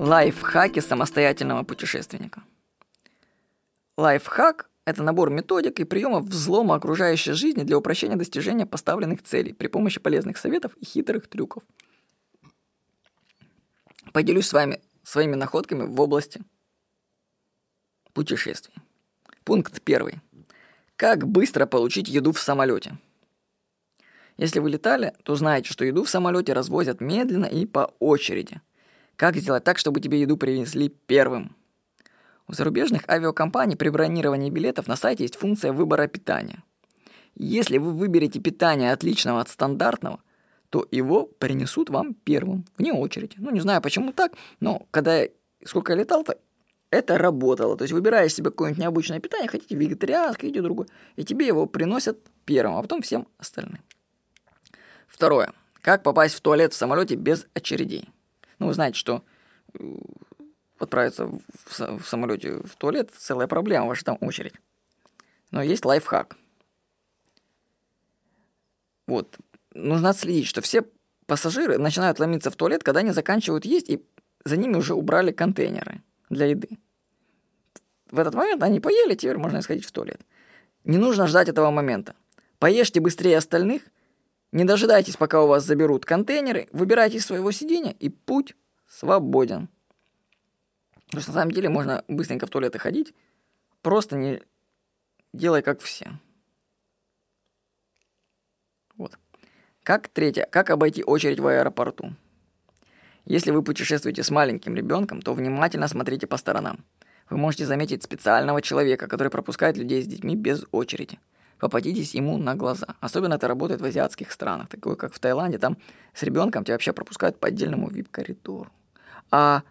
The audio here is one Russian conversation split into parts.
Лайфхаки самостоятельного путешественника. Лайфхак – это набор методик и приемов взлома окружающей жизни для упрощения достижения поставленных целей при помощи полезных советов и хитрых трюков. Поделюсь с вами своими находками в области путешествий. Пункт первый. Как быстро получить еду в самолете? Если вы летали, то знаете, что еду в самолете развозят медленно и по очереди – как сделать так, чтобы тебе еду привезли первым? У зарубежных авиакомпаний при бронировании билетов на сайте есть функция выбора питания. Если вы выберете питание отличного от стандартного, то его принесут вам первым, вне очереди. Ну, не знаю, почему так, но когда я, сколько я летал-то, это работало. То есть выбираешь себе какое-нибудь необычное питание, хотите вегетарианское, идите другое, и тебе его приносят первым, а потом всем остальным. Второе. Как попасть в туалет в самолете без очередей? Ну, вы знаете, что э, отправиться в, самолете в туалет – целая проблема, ваша там очередь. Но есть лайфхак. Вот. Нужно отследить, что все пассажиры начинают ломиться в туалет, когда они заканчивают есть, и за ними уже убрали контейнеры для еды. В этот момент они поели, теперь можно сходить в туалет. Не нужно ждать этого момента. Поешьте быстрее остальных – не дожидайтесь, пока у вас заберут контейнеры, выбирайте из своего сидения, и путь свободен. Потому что на самом деле можно быстренько в туалеты ходить, просто не делай как все. Вот. Как третье, как обойти очередь в аэропорту? Если вы путешествуете с маленьким ребенком, то внимательно смотрите по сторонам. Вы можете заметить специального человека, который пропускает людей с детьми без очереди попадитесь ему на глаза. Особенно это работает в азиатских странах, такое как в Таиланде. Там с ребенком тебя вообще пропускают по отдельному вип-коридору. А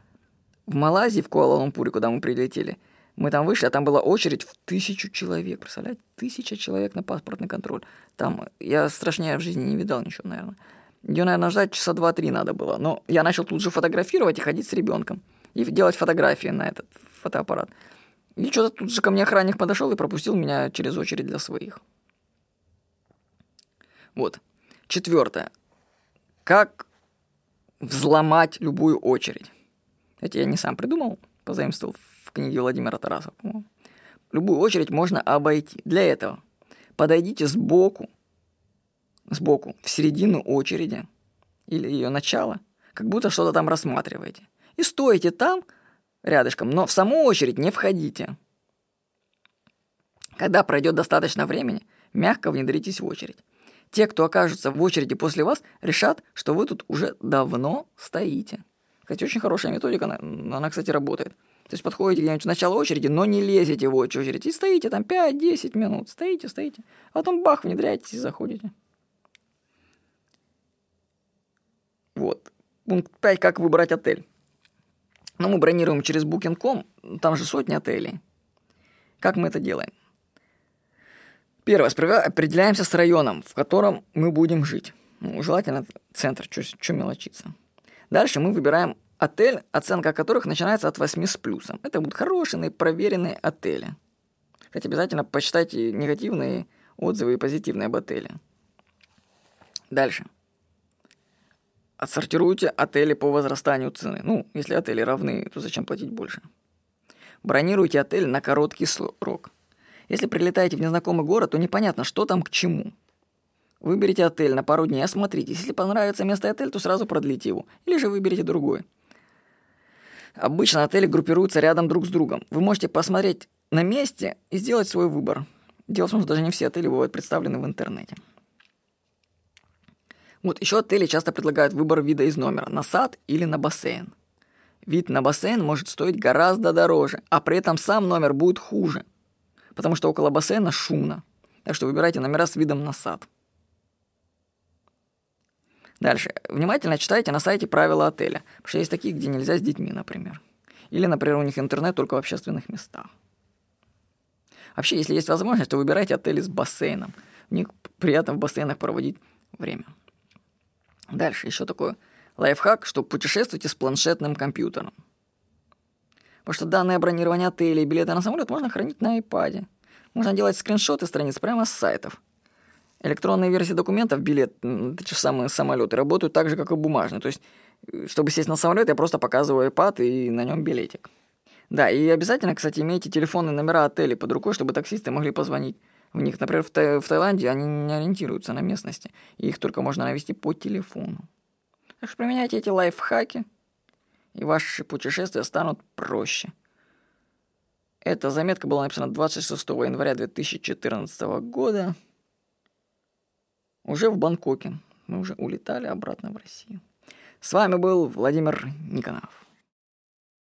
в Малайзии, в Куала-Лумпуре, куда мы прилетели, мы там вышли, а там была очередь в тысячу человек. Представляете? Тысяча человек на паспортный контроль. Там я страшнее в жизни не видал ничего, наверное. Ее, наверное, ждать часа два-три надо было. Но я начал тут же фотографировать и ходить с ребенком. И делать фотографии на этот фотоаппарат. И что-то тут же ко мне охранник подошел и пропустил меня через очередь для своих. Вот. Четвертое. Как взломать любую очередь? Это я не сам придумал, позаимствовал в книге Владимира Тарасова. Любую очередь можно обойти. Для этого подойдите сбоку, сбоку, в середину очереди или ее начало, как будто что-то там рассматриваете. И стойте там, рядышком, но в саму очередь не входите. Когда пройдет достаточно времени, мягко внедритесь в очередь. Те, кто окажутся в очереди после вас, решат, что вы тут уже давно стоите. Кстати, очень хорошая методика, она, она кстати, работает. То есть подходите где-нибудь в начало очереди, но не лезете в очередь. И стоите там 5-10 минут. Стоите, стоите. А потом бах, внедряетесь и заходите. Вот. Пункт 5. Как выбрать отель. Но мы бронируем через Booking.com, там же сотни отелей. Как мы это делаем? Первое, сперва определяемся с районом, в котором мы будем жить. Ну, желательно центр, что мелочиться. Дальше мы выбираем отель, оценка которых начинается от 8 с плюсом. Это будут хорошие, проверенные отели. Кстати, обязательно почитайте негативные отзывы и позитивные об отеле. Дальше – Отсортируйте отели по возрастанию цены. Ну, если отели равны, то зачем платить больше? Бронируйте отель на короткий срок. Если прилетаете в незнакомый город, то непонятно, что там к чему. Выберите отель на пару дней, осмотритесь. Если понравится место и отель, то сразу продлите его. Или же выберите другой. Обычно отели группируются рядом друг с другом. Вы можете посмотреть на месте и сделать свой выбор. Дело в том, что даже не все отели бывают представлены в интернете. Вот еще отели часто предлагают выбор вида из номера на сад или на бассейн. Вид на бассейн может стоить гораздо дороже, а при этом сам номер будет хуже, потому что около бассейна шумно. Так что выбирайте номера с видом на сад. Дальше. Внимательно читайте на сайте правила отеля, потому что есть такие, где нельзя с детьми, например. Или, например, у них интернет только в общественных местах. Вообще, если есть возможность, то выбирайте отели с бассейном. В них приятно в бассейнах проводить время. Дальше еще такой лайфхак, что путешествуйте с планшетным компьютером. Потому что данные бронирования отелей и билеты на самолет можно хранить на iPad. Можно делать скриншоты страниц прямо с сайтов. Электронные версии документов, билет, эти же самые самолеты, работают так же, как и бумажные. То есть чтобы сесть на самолет, я просто показываю iPad и на нем билетик. Да, и обязательно, кстати, имейте телефонные номера отелей под рукой, чтобы таксисты могли позвонить в них. Например, в, Та- в Таиланде они не ориентируются на местности, их только можно навести по телефону. Так что применяйте эти лайфхаки, и ваши путешествия станут проще. Эта заметка была написана 26 января 2014 года. Уже в Бангкоке. Мы уже улетали обратно в Россию. С вами был Владимир Никонов.